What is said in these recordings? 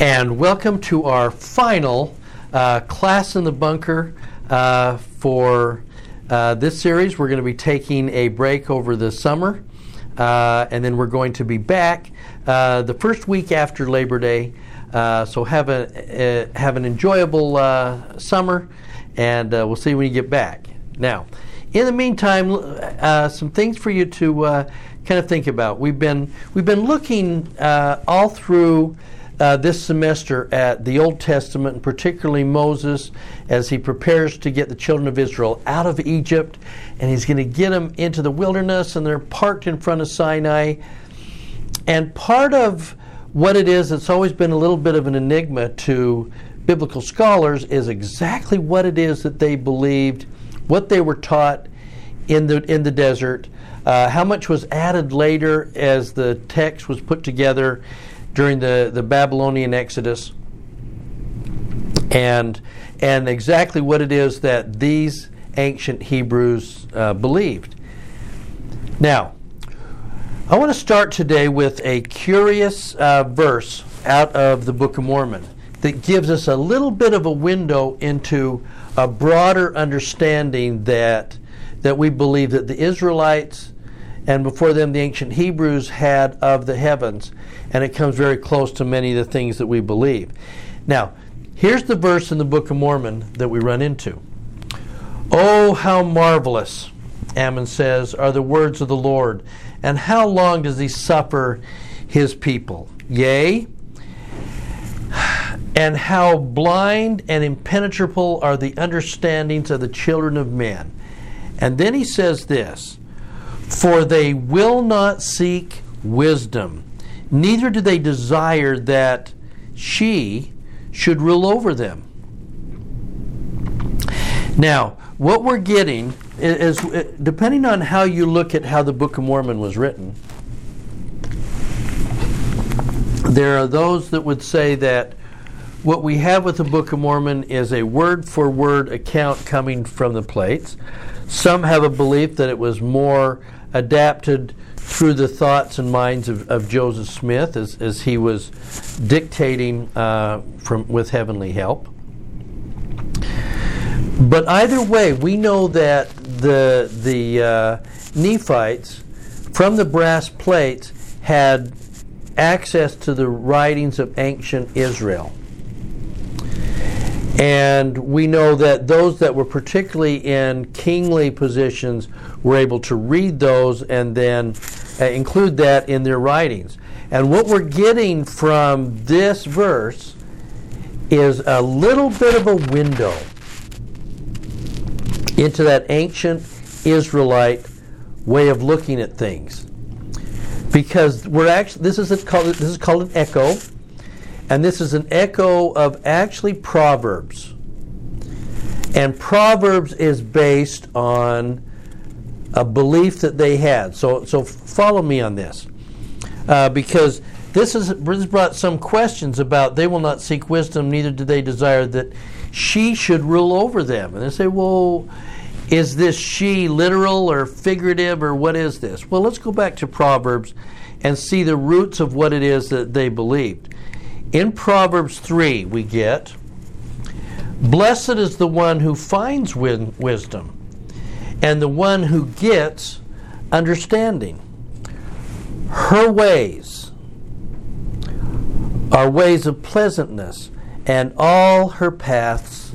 and welcome to our final uh, class in the bunker uh, for uh, this series. We're going to be taking a break over the summer, uh, and then we're going to be back uh, the first week after Labor Day. Uh, so have a have an enjoyable summer, and we'll see you when you get back. Now, in the meantime, some things for you to kind of think about. We've been we've been looking all through uh, this semester at the Old Testament, and particularly Moses, as he prepares to get the children of Israel out of Egypt, and he's going to get them into the wilderness, and they're parked in front of Sinai. And part of what it is that's always been a little bit of an enigma to biblical scholars is exactly what it is that they believed, what they were taught in the in the desert, uh, how much was added later as the text was put together during the, the Babylonian Exodus and and exactly what it is that these ancient Hebrews uh, believed. Now, I want to start today with a curious uh, verse out of the Book of Mormon that gives us a little bit of a window into a broader understanding that that we believe that the Israelites and before them the ancient Hebrews had of the heavens and it comes very close to many of the things that we believe. Now, here's the verse in the Book of Mormon that we run into. Oh, how marvelous, Ammon says, are the words of the Lord, and how long does he suffer his people? Yea, and how blind and impenetrable are the understandings of the children of men. And then he says this For they will not seek wisdom, neither do they desire that she should rule over them. Now, what we're getting is, depending on how you look at how the Book of Mormon was written, there are those that would say that what we have with the Book of Mormon is a word for word account coming from the plates. Some have a belief that it was more adapted through the thoughts and minds of, of Joseph Smith as, as he was dictating uh, from with heavenly help. But either way, we know that the the uh, Nephites from the brass plates had access to the writings of ancient Israel. And we know that those that were particularly in kingly positions were able to read those and then uh, include that in their writings. And what we're getting from this verse is a little bit of a window into that ancient Israelite way of looking at things. Because we're actually this is this is called an echo, and this is an echo of actually Proverbs. And Proverbs is based on a belief that they had. So, so follow me on this, uh, because this has this brought some questions about they will not seek wisdom, neither do they desire that she should rule over them. And they say, well, is this she literal or figurative or what is this? Well, let's go back to Proverbs and see the roots of what it is that they believed. In Proverbs 3, we get, Blessed is the one who finds wisdom and the one who gets understanding. Her ways are ways of pleasantness, and all her paths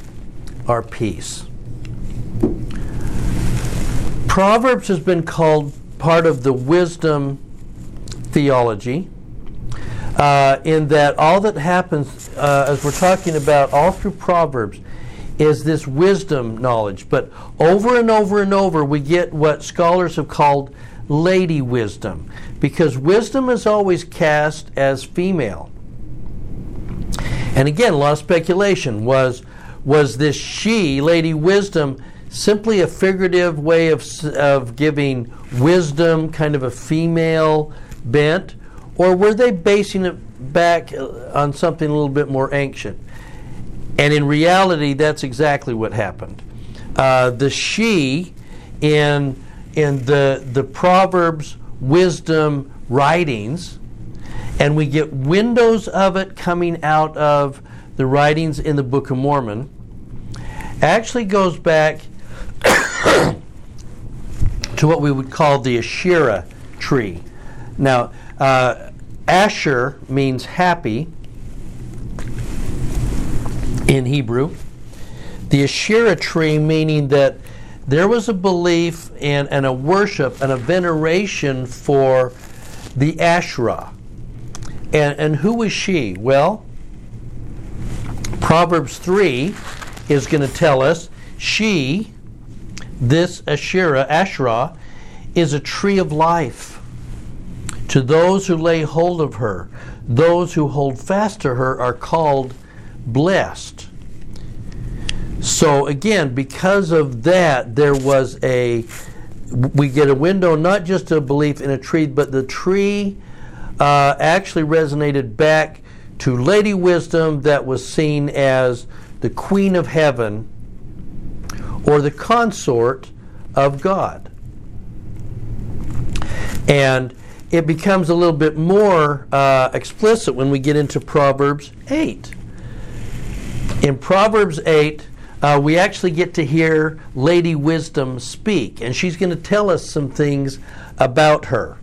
are peace. Proverbs has been called part of the wisdom theology. Uh, in that all that happens, uh, as we're talking about all through Proverbs, is this wisdom knowledge. But over and over and over, we get what scholars have called lady wisdom, because wisdom is always cast as female. And again, a lot of speculation was was this she, Lady Wisdom, simply a figurative way of, of giving wisdom, kind of a female bent, or were they basing it back on something a little bit more ancient? And in reality, that's exactly what happened. Uh, the she in, in the, the Proverbs wisdom writings And we get windows of it coming out of the writings in the Book of Mormon. Actually goes back to what we would call the Asherah tree. Now, uh, Asher means happy in Hebrew. The Asherah tree meaning that there was a belief and, and a worship and a veneration for the Asherah. And, and who was she? Well, Proverbs 3 is going to tell us she, this Asherah, Asherah, is a tree of life. To those who lay hold of her, those who hold fast to her are called blessed. So again, because of that, there was a we get a window not just a belief in a tree, but the tree uh, actually resonated back to Lady Wisdom that was seen as the Queen of Heaven or the consort of God. And it becomes a little bit more uh, explicit when we get into Proverbs 8. In Proverbs 8, uh, we actually get to hear Lady Wisdom speak, and she's going to tell us some things about her.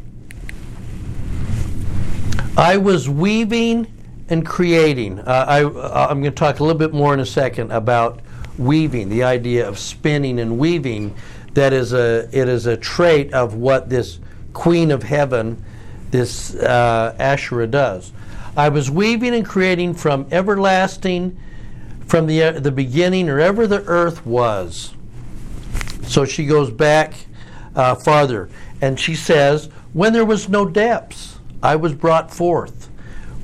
I was weaving and creating. Uh, I, uh, I'm going to talk a little bit more in a second about weaving, the idea of spinning and weaving. That is a it is a trait of what this Queen of Heaven, this uh, Asherah, does. I was weaving and creating from everlasting from the, uh, the beginning or ever the earth was. So she goes back uh, farther and she says, When there was no depths, I was brought forth.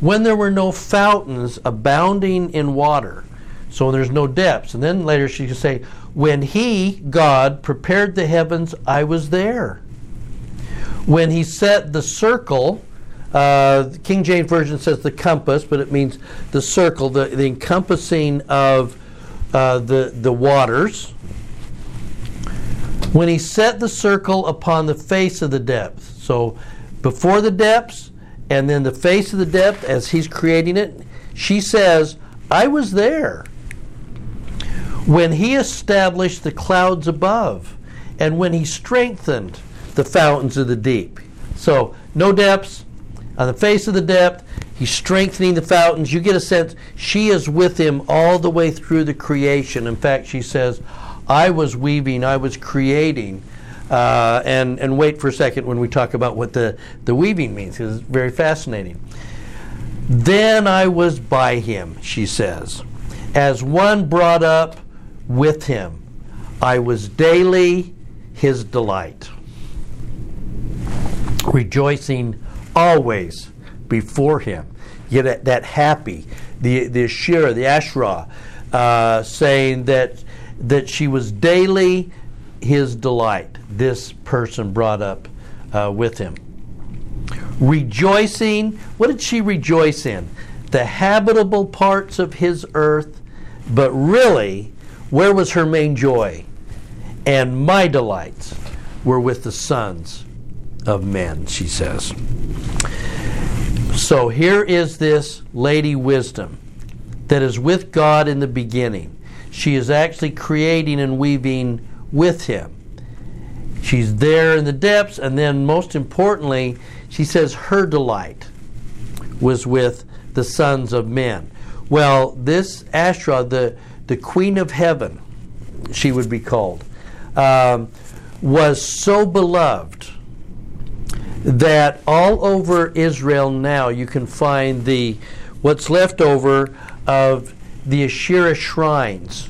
When there were no fountains abounding in water. So there's no depths. And then later she can say, When He, God, prepared the heavens, I was there. When He set the circle, uh, King James Version says the compass, but it means the circle, the, the encompassing of uh, the, the waters. When he set the circle upon the face of the depth. So before the depths and then the face of the depth as he's creating it, she says, I was there. When he established the clouds above and when he strengthened the fountains of the deep. So no depths, on the face of the depth. He's strengthening the fountains. You get a sense she is with him all the way through the creation. In fact, she says, I was weaving, I was creating. Uh, and, and wait for a second when we talk about what the, the weaving means, it's very fascinating. Then I was by him, she says, as one brought up with him. I was daily his delight, rejoicing always before him. You get that happy, the the Shira, the Asherah, uh, saying that that she was daily his delight. This person brought up uh, with him. Rejoicing, what did she rejoice in? The habitable parts of his earth, but really, where was her main joy? And my delights were with the sons of men, she says. So here is this Lady Wisdom that is with God in the beginning. She is actually creating and weaving with Him. She's there in the depths, and then most importantly, she says her delight was with the sons of men. Well, this Asherah, the, the Queen of Heaven, she would be called, um, was so beloved that all over Israel now you can find the what's left over of the Asherah shrines,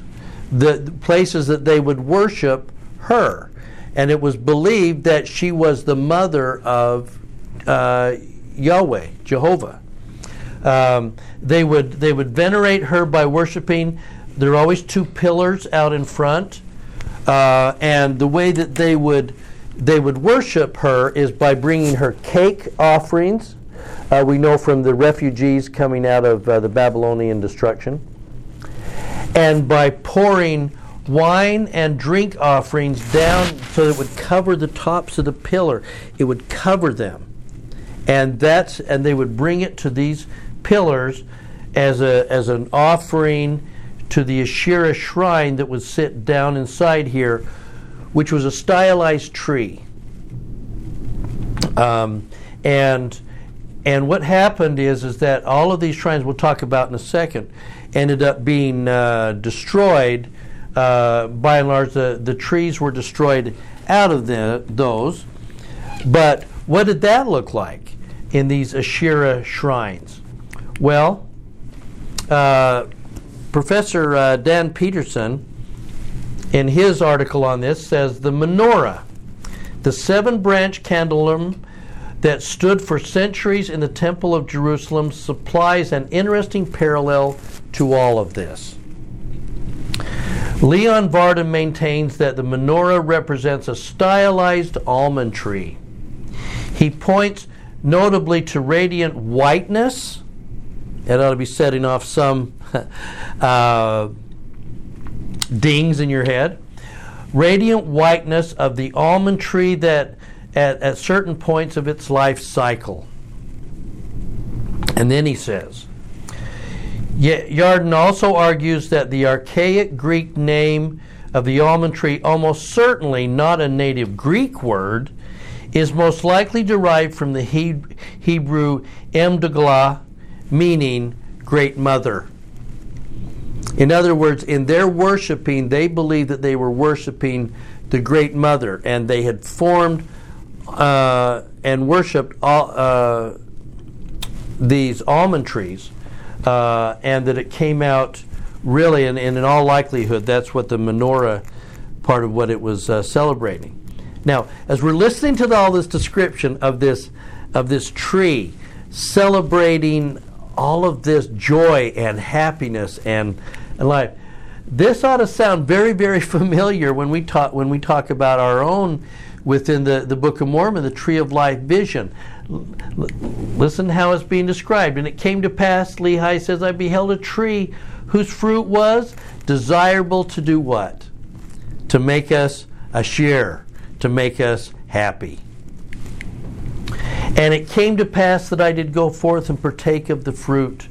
the, places that they would worship her. And it was believed that she was the mother of uh, Yahweh, Jehovah. Um, they would they would venerate her by worshiping. There are always two pillars out in front, uh, and the way that they would they would worship her is by bringing her cake offerings. Uh, we know from the refugees coming out of uh, the Babylonian destruction. And by pouring wine and drink offerings down so that it would cover the tops of the pillar, it would cover them. and that's and they would bring it to these pillars as a as an offering to the Asherah shrine that would sit down inside here, which was a stylized tree. Um, and and what happened is is that all of these shrines we'll talk about in a second ended up being uh, destroyed. Uh, by and large, the, the trees were destroyed out of the, those. But what did that look like in these Asherah shrines? Well, uh, Professor uh, Dan Peterson, in his article on this, says the menorah, the seven branch candelabrum that stood for centuries in the Temple of Jerusalem, supplies an interesting parallel to all of this. Leon Yarden maintains that the menorah represents a stylized almond tree. He points notably to radiant whiteness. It ought to be setting off some uh, dings in your head. Radiant whiteness of the almond tree that at, at certain points of its life cycle. And then he says, Yarden also argues that the archaic Greek name of the almond tree, almost certainly not a native Greek word, is most likely derived from the Hebrew Emdaglah, meaning great mother. In other words, in their worshiping, they believed that they were worshiping the great mother, and they had formed uh, and worshipped all, uh, these almond trees, uh, and that it came out really, and, and, in all likelihood, that's what the menorah part of what it was uh, celebrating. Now, as we're listening to all this description of this of this tree celebrating all of this joy and happiness and, and life, this ought to sound very, very familiar when we talk when we talk about our own within the, the Book of Mormon, the Tree of Life vision. L- listen how it's being described. And it came to pass, Lehi says, I beheld a tree whose fruit was desirable to do what? To make us Asher, to make us happy. And it came to pass that I did go forth and partake of the fruit.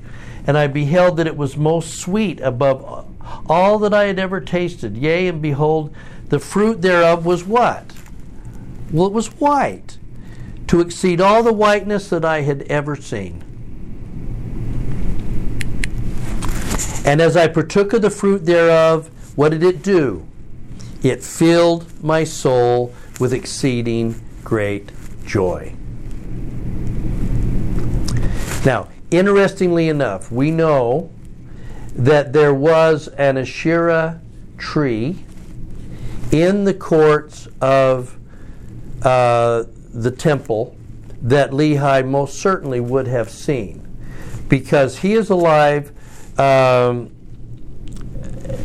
And I beheld that it was most sweet above all that I had ever tasted. Yea, and behold, the fruit thereof was what? Well, it was white, to exceed all the whiteness that I had ever seen. And as I partook of the fruit thereof, what did it do? It filled my soul with exceeding great joy. Now, interestingly enough, we know that there was an Asherah tree in the courts of uh, the temple that Lehi most certainly would have seen because he is alive um,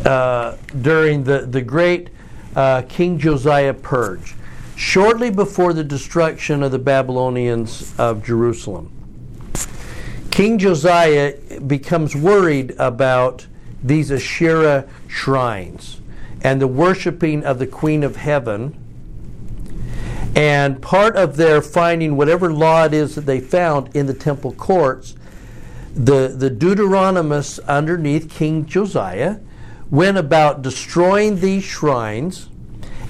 uh, during the, the great uh, King Josiah purge, shortly before the destruction of the Babylonians of Jerusalem. King Josiah becomes worried about these Asherah shrines and the worshiping of the Queen of Heaven and part of their finding whatever law it is that they found in the temple courts, the, the Deuteronomists underneath King Josiah went about destroying these shrines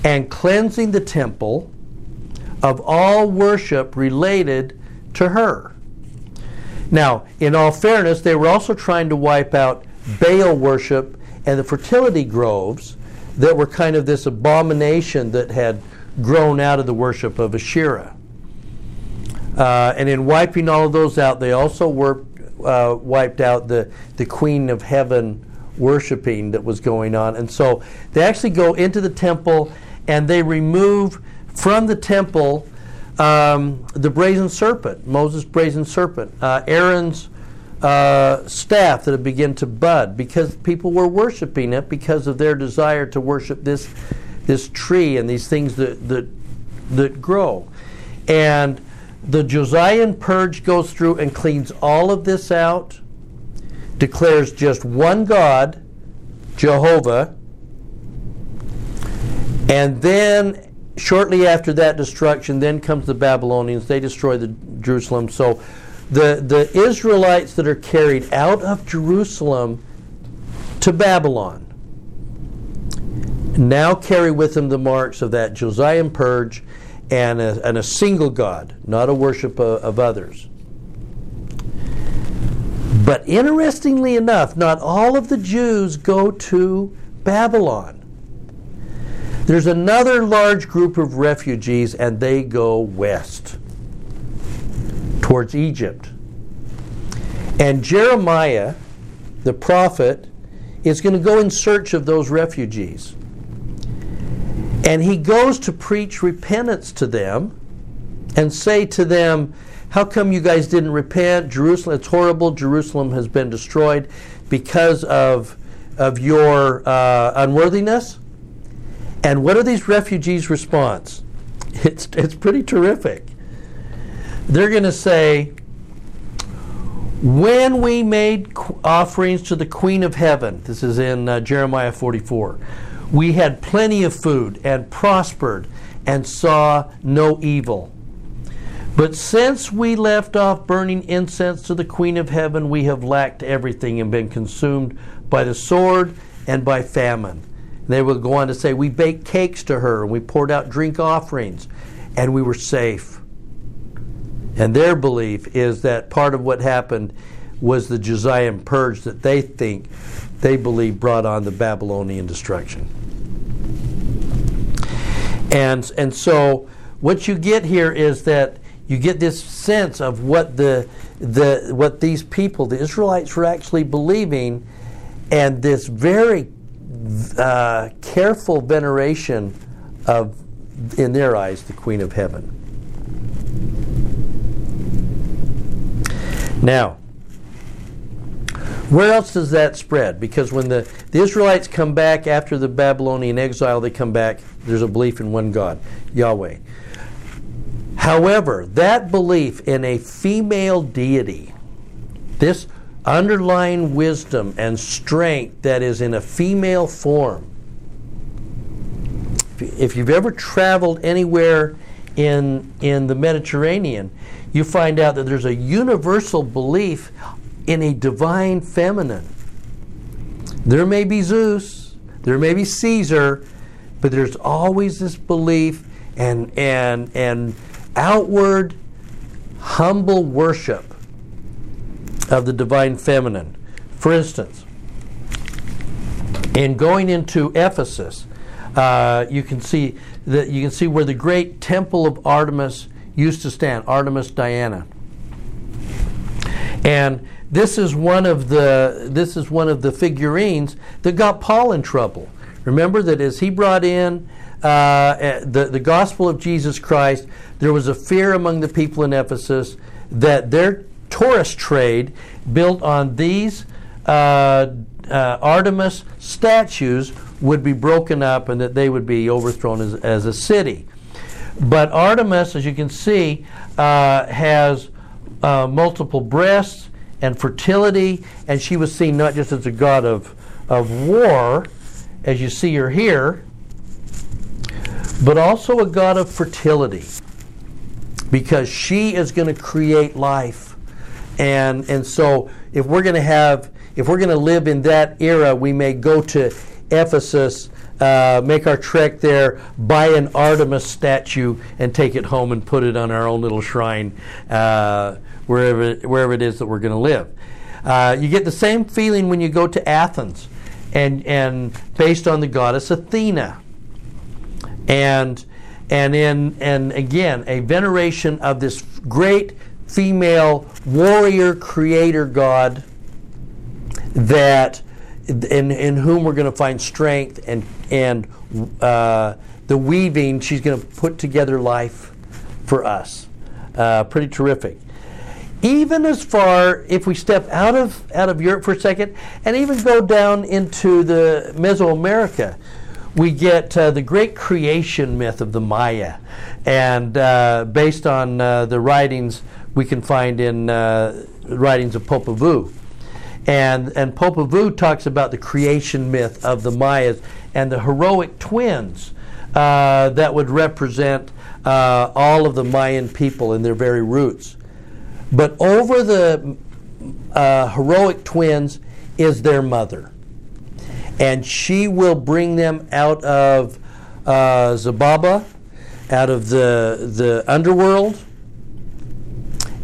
and cleansing the temple of all worship related to her. Now, in all fairness, they were also trying to wipe out Baal worship and the fertility groves that were kind of this abomination that had grown out of the worship of Asherah. Uh, and in wiping all of those out, they also were, uh, wiped out the, the Queen of Heaven worshiping that was going on. And so they actually go into the temple and they remove from the temple um, the brazen serpent, Moses' brazen serpent, uh, Aaron's uh, staff that had begun to bud because people were worshiping it because of their desire to worship this this tree and these things that, that, that grow. And the Josian purge goes through and cleans all of this out, declares just one God, Jehovah, and then shortly after that destruction, then comes the Babylonians. They destroy the Jerusalem. So the, the Israelites that are carried out of Jerusalem to Babylon now carry with them the marks of that Josiah purge and a, and a single God, not a worship of, of others. But interestingly enough, not all of the Jews go to Babylon. There's another large group of refugees, and they go west towards Egypt. And Jeremiah, the prophet, is going to go in search of those refugees. And he goes to preach repentance to them and say to them, How come you guys didn't repent? Jerusalem, it's horrible. Jerusalem has been destroyed because of, of your uh, unworthiness. And what are these refugees' response? It's, it's pretty terrific. They're going to say, When we made offerings to the Queen of Heaven, this is in uh, Jeremiah 44, we had plenty of food and prospered and saw no evil. But since we left off burning incense to the Queen of Heaven, we have lacked everything and been consumed by the sword and by famine. They would go on to say, We baked cakes to her, and we poured out drink offerings, and we were safe. And their belief is that part of what happened was the Josiah purge that they think, they believe, brought on the Babylonian destruction. And, and so what you get here is that you get this sense of what the, the what these people, the Israelites, were actually believing, and this very uh, careful veneration of, in their eyes, the Queen of Heaven. Now, where else does that spread? Because when the, the Israelites come back after the Babylonian exile, they come back, there's a belief in one God, Yahweh. However, that belief in a female deity, this underlying wisdom and strength that is in a female form. If you've ever traveled anywhere in, in the Mediterranean, you find out that there's a universal belief in a divine feminine. There may be Zeus, there may be Caesar, but there's always this belief and, and, and outward humble worship of the divine feminine. For instance, in going into Ephesus, uh, you can see that you can see where the great temple of Artemis used to stand, Artemis Diana. And this is one of the this is one of the figurines that got Paul in trouble. Remember that as he brought in uh, eh, the the gospel of Jesus Christ, there was a fear among the people in Ephesus that their tourist trade built on these uh, uh, Artemis statues would be broken up and that they would be overthrown as, as a city. But Artemis, as you can see, uh, has uh, multiple breasts and fertility, and she was seen not just as a god of, of war, as you see her here, but also a god of fertility because she is going to create life and and so if we're going to have if we're going to live in that era, we may go to Ephesus, uh, make our trek there, buy an Artemis statue, and take it home and put it on our own little shrine uh, wherever wherever it is that we're going to live. Uh, you get the same feeling when you go to Athens, and and based on the goddess Athena, and and in and again a veneration of this great female warrior creator God that in, in whom we're going to find strength and and uh, the weaving she's going to put together life for us. Uh, pretty terrific. Even as far if we step out of out of Europe for a second and even go down into the Mesoamerica we get uh, the great creation myth of the Maya. And uh, based on uh, the writings we can find in uh, writings of Popol Vuh. And, and Popol Vuh talks about the creation myth of the Mayas and the heroic twins uh, that would represent uh, all of the Mayan people and their very roots. But over the uh, heroic twins is their mother. And she will bring them out of uh, Xibalba, out of the, the underworld,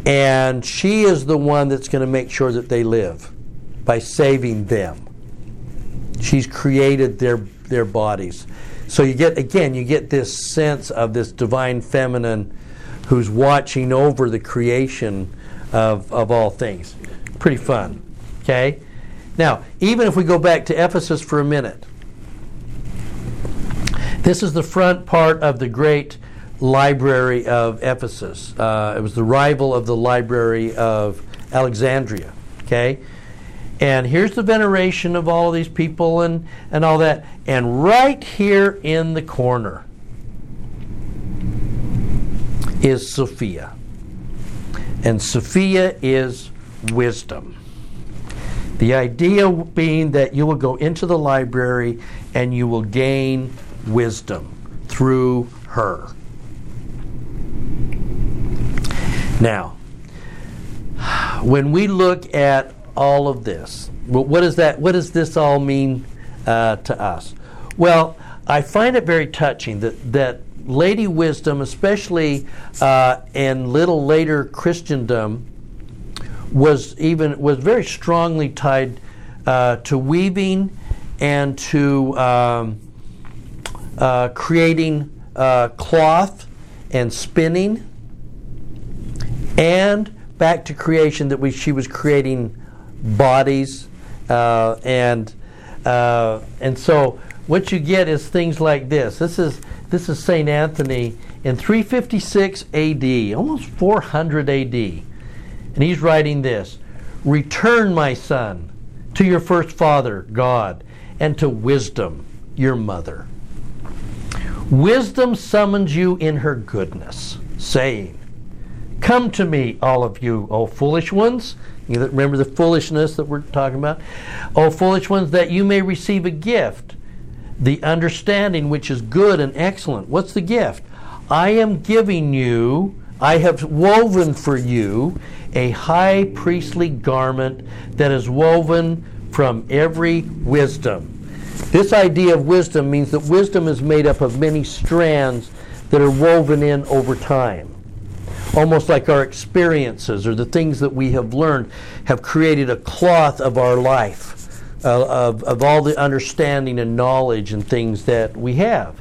and she is the one that's going to make sure that they live by saving them. She's created their, their bodies. So you get, again, you get this sense of this divine feminine who's watching over the creation of, of all things. Pretty fun. Okay? Now, even if we go back to Ephesus for a minute, this is the front part of the great library of Ephesus. Uh, it was the rival of the library of Alexandria. Okay? And here's the veneration of all of these people and, and all that. And right here in the corner is Sophia. And Sophia is wisdom. The idea being that you will go into the library and you will gain wisdom through her. Now, when we look at all of this, what does that? What does this all mean uh, to us? Well, I find it very touching that that Lady Wisdom, especially uh, in little later Christendom, was even was very strongly tied uh, to weaving and to um, uh, creating uh, cloth and spinning, and back to creation that we, she was creating bodies uh, and uh, and so what you get is things like this. This is this is Saint Anthony in 356 A.D., almost 400 A.D. And he's writing this Return, my son, to your first father, God, and to wisdom, your mother. Wisdom summons you in her goodness, saying, Come to me, all of you, O foolish ones. You remember the foolishness that we're talking about? O foolish ones, that you may receive a gift, the understanding which is good and excellent. What's the gift? I am giving you, I have woven for you a high priestly garment that is woven from every wisdom. This idea of wisdom means that wisdom is made up of many strands that are woven in over time. Almost like our experiences or the things that we have learned have created a cloth of our life, uh, of, of all the understanding and knowledge and things that we have.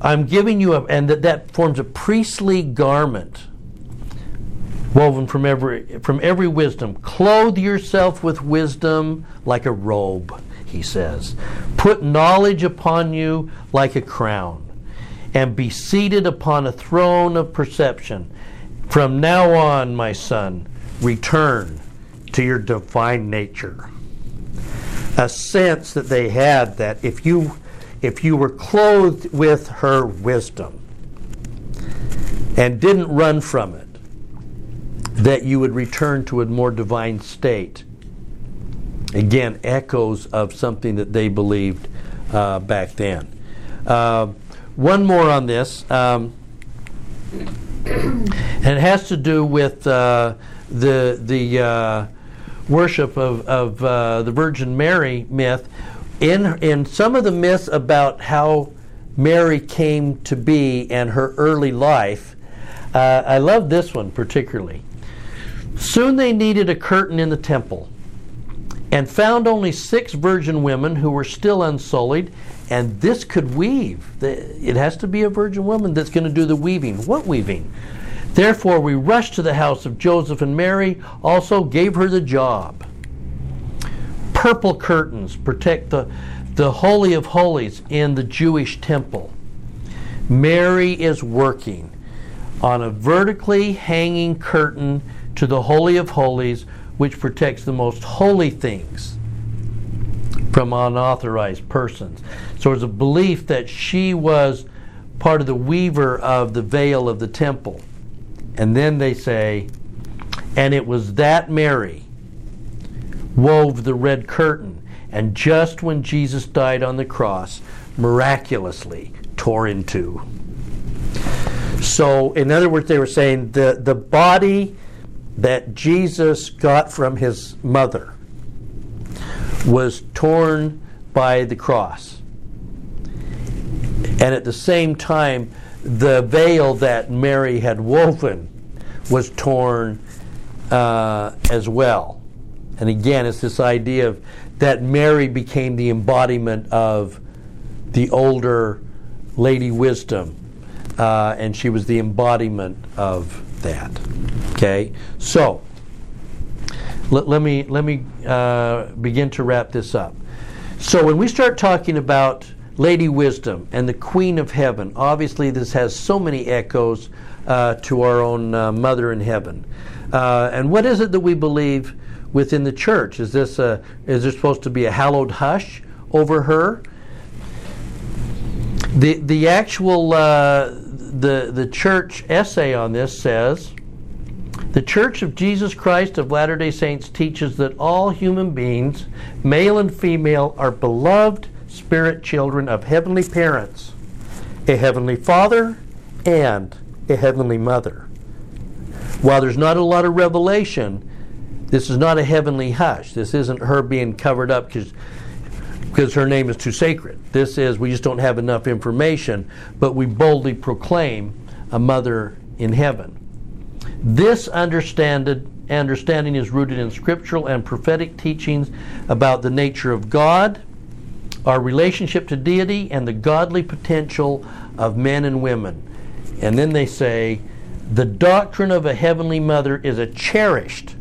I'm giving you a, and that, that forms a priestly garment woven from every from every wisdom. Clothe yourself with wisdom like a robe, he says. Put knowledge upon you like a crown, and be seated upon a throne of perception. From now on, my son, return to your divine nature. A sense that they had that if you if you were clothed with her wisdom and didn't run from it, that you would return to a more divine state. Again, echoes of something that they believed uh, back then. Uh, one more on this, um, and it has to do with uh, the the uh, worship of, of uh, the Virgin Mary myth. In in some of the myths about how Mary came to be and her early life, uh, I love this one particularly. Soon they needed a curtain in the temple and found only six virgin women who were still unsullied, and this could weave. It has to be a virgin woman that's going to do the weaving. What weaving? Therefore, we rushed to the house of Joseph and Mary, also gave her the job. Purple curtains protect the, the Holy of Holies in the Jewish temple. Mary is working on a vertically hanging curtain to the Holy of Holies, which protects the most holy things from unauthorized persons. So there's a belief that she was part of the weaver of the veil of the temple. And then they say, and it was that Mary wove the red curtain. And just when Jesus died on the cross, miraculously, tore in two. So, in other words, they were saying the, the body that Jesus got from his mother was torn by the cross. And at the same time, the veil that Mary had woven was torn uh, as well. And again, it's this idea of that Mary became the embodiment of the older Lady Wisdom, uh, and she was the embodiment of that. Okay, so let, let me let me uh, begin to wrap this up. So when we start talking about Lady Wisdom and the Queen of Heaven, obviously this has so many echoes uh, to our own uh, Mother in Heaven. Uh, and what is it that we believe within the church? Is this a, is there supposed to be a hallowed hush over her? The the actual uh, the the church essay on this says. The Church of Jesus Christ of Latter day Saints teaches that all human beings, male and female, are beloved spirit children of heavenly parents, a heavenly father, and a heavenly mother. While there's not a lot of revelation, this is not a heavenly hush. This isn't her being covered up because because her name is too sacred. This is we just don't have enough information, but we boldly proclaim a mother in heaven. This understanding is rooted in scriptural and prophetic teachings about the nature of God, our relationship to deity, and the godly potential of men and women. And then they say, the doctrine of a heavenly mother is a cherished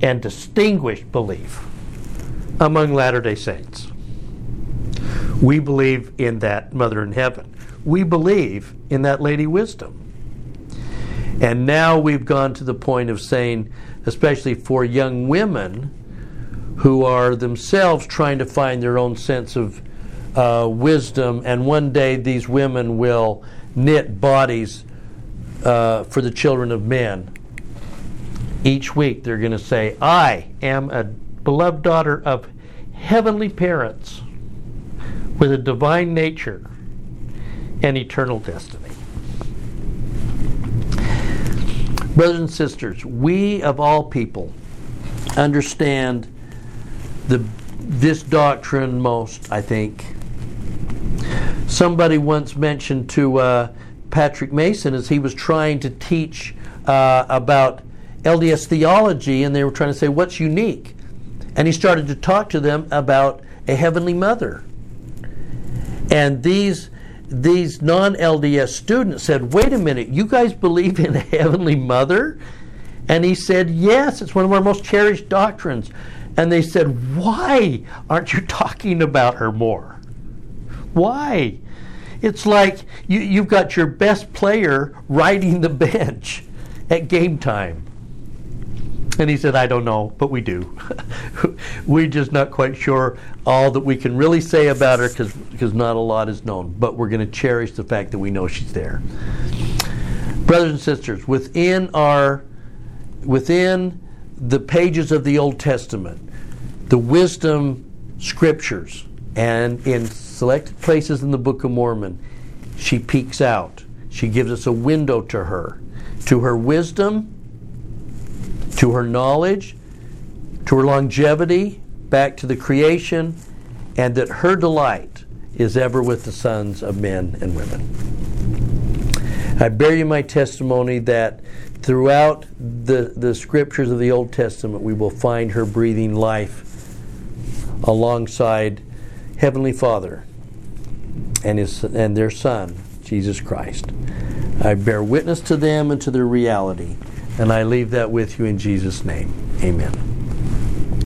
and distinguished belief among Latter day Saints. We believe in that mother in heaven. We believe in that Lady Wisdom. And now we've gone to the point of saying, especially for young women who are themselves trying to find their own sense of uh, wisdom, and one day these women will knit bodies uh, for the children of men. Each week they're going to say, I am a beloved daughter of heavenly parents with a divine nature and eternal destiny. Brothers and sisters, we of all people understand the, this doctrine most, I think. Somebody once mentioned to uh, Patrick Mason as he was trying to teach uh, about LDS theology, and they were trying to say, What's unique? And he started to talk to them about a Heavenly Mother. And these these non LDS students said, Wait a minute, you guys believe in a Heavenly Mother? And he said, Yes, it's one of our most cherished doctrines. And they said, Why aren't you talking about her more? Why? It's like you, you've got your best player riding the bench at game time. And he said, I don't know, but we do. we're just not quite sure all that we can really say about her because not a lot is known. But we're going to cherish the fact that we know she's there. Brothers and sisters, within our within the pages of the Old Testament, the wisdom scriptures, and in selected places in the Book of Mormon, she peeks out. She gives us a window to her, to her wisdom to her knowledge, to her longevity, back to the creation, and that her delight is ever with the sons of men and women. I bear you my testimony that throughout the, the scriptures of the Old Testament, we will find her breathing life alongside Heavenly Father and, his, and their Son, Jesus Christ. I bear witness to them and to their reality. And I leave that with you in Jesus' name. Amen.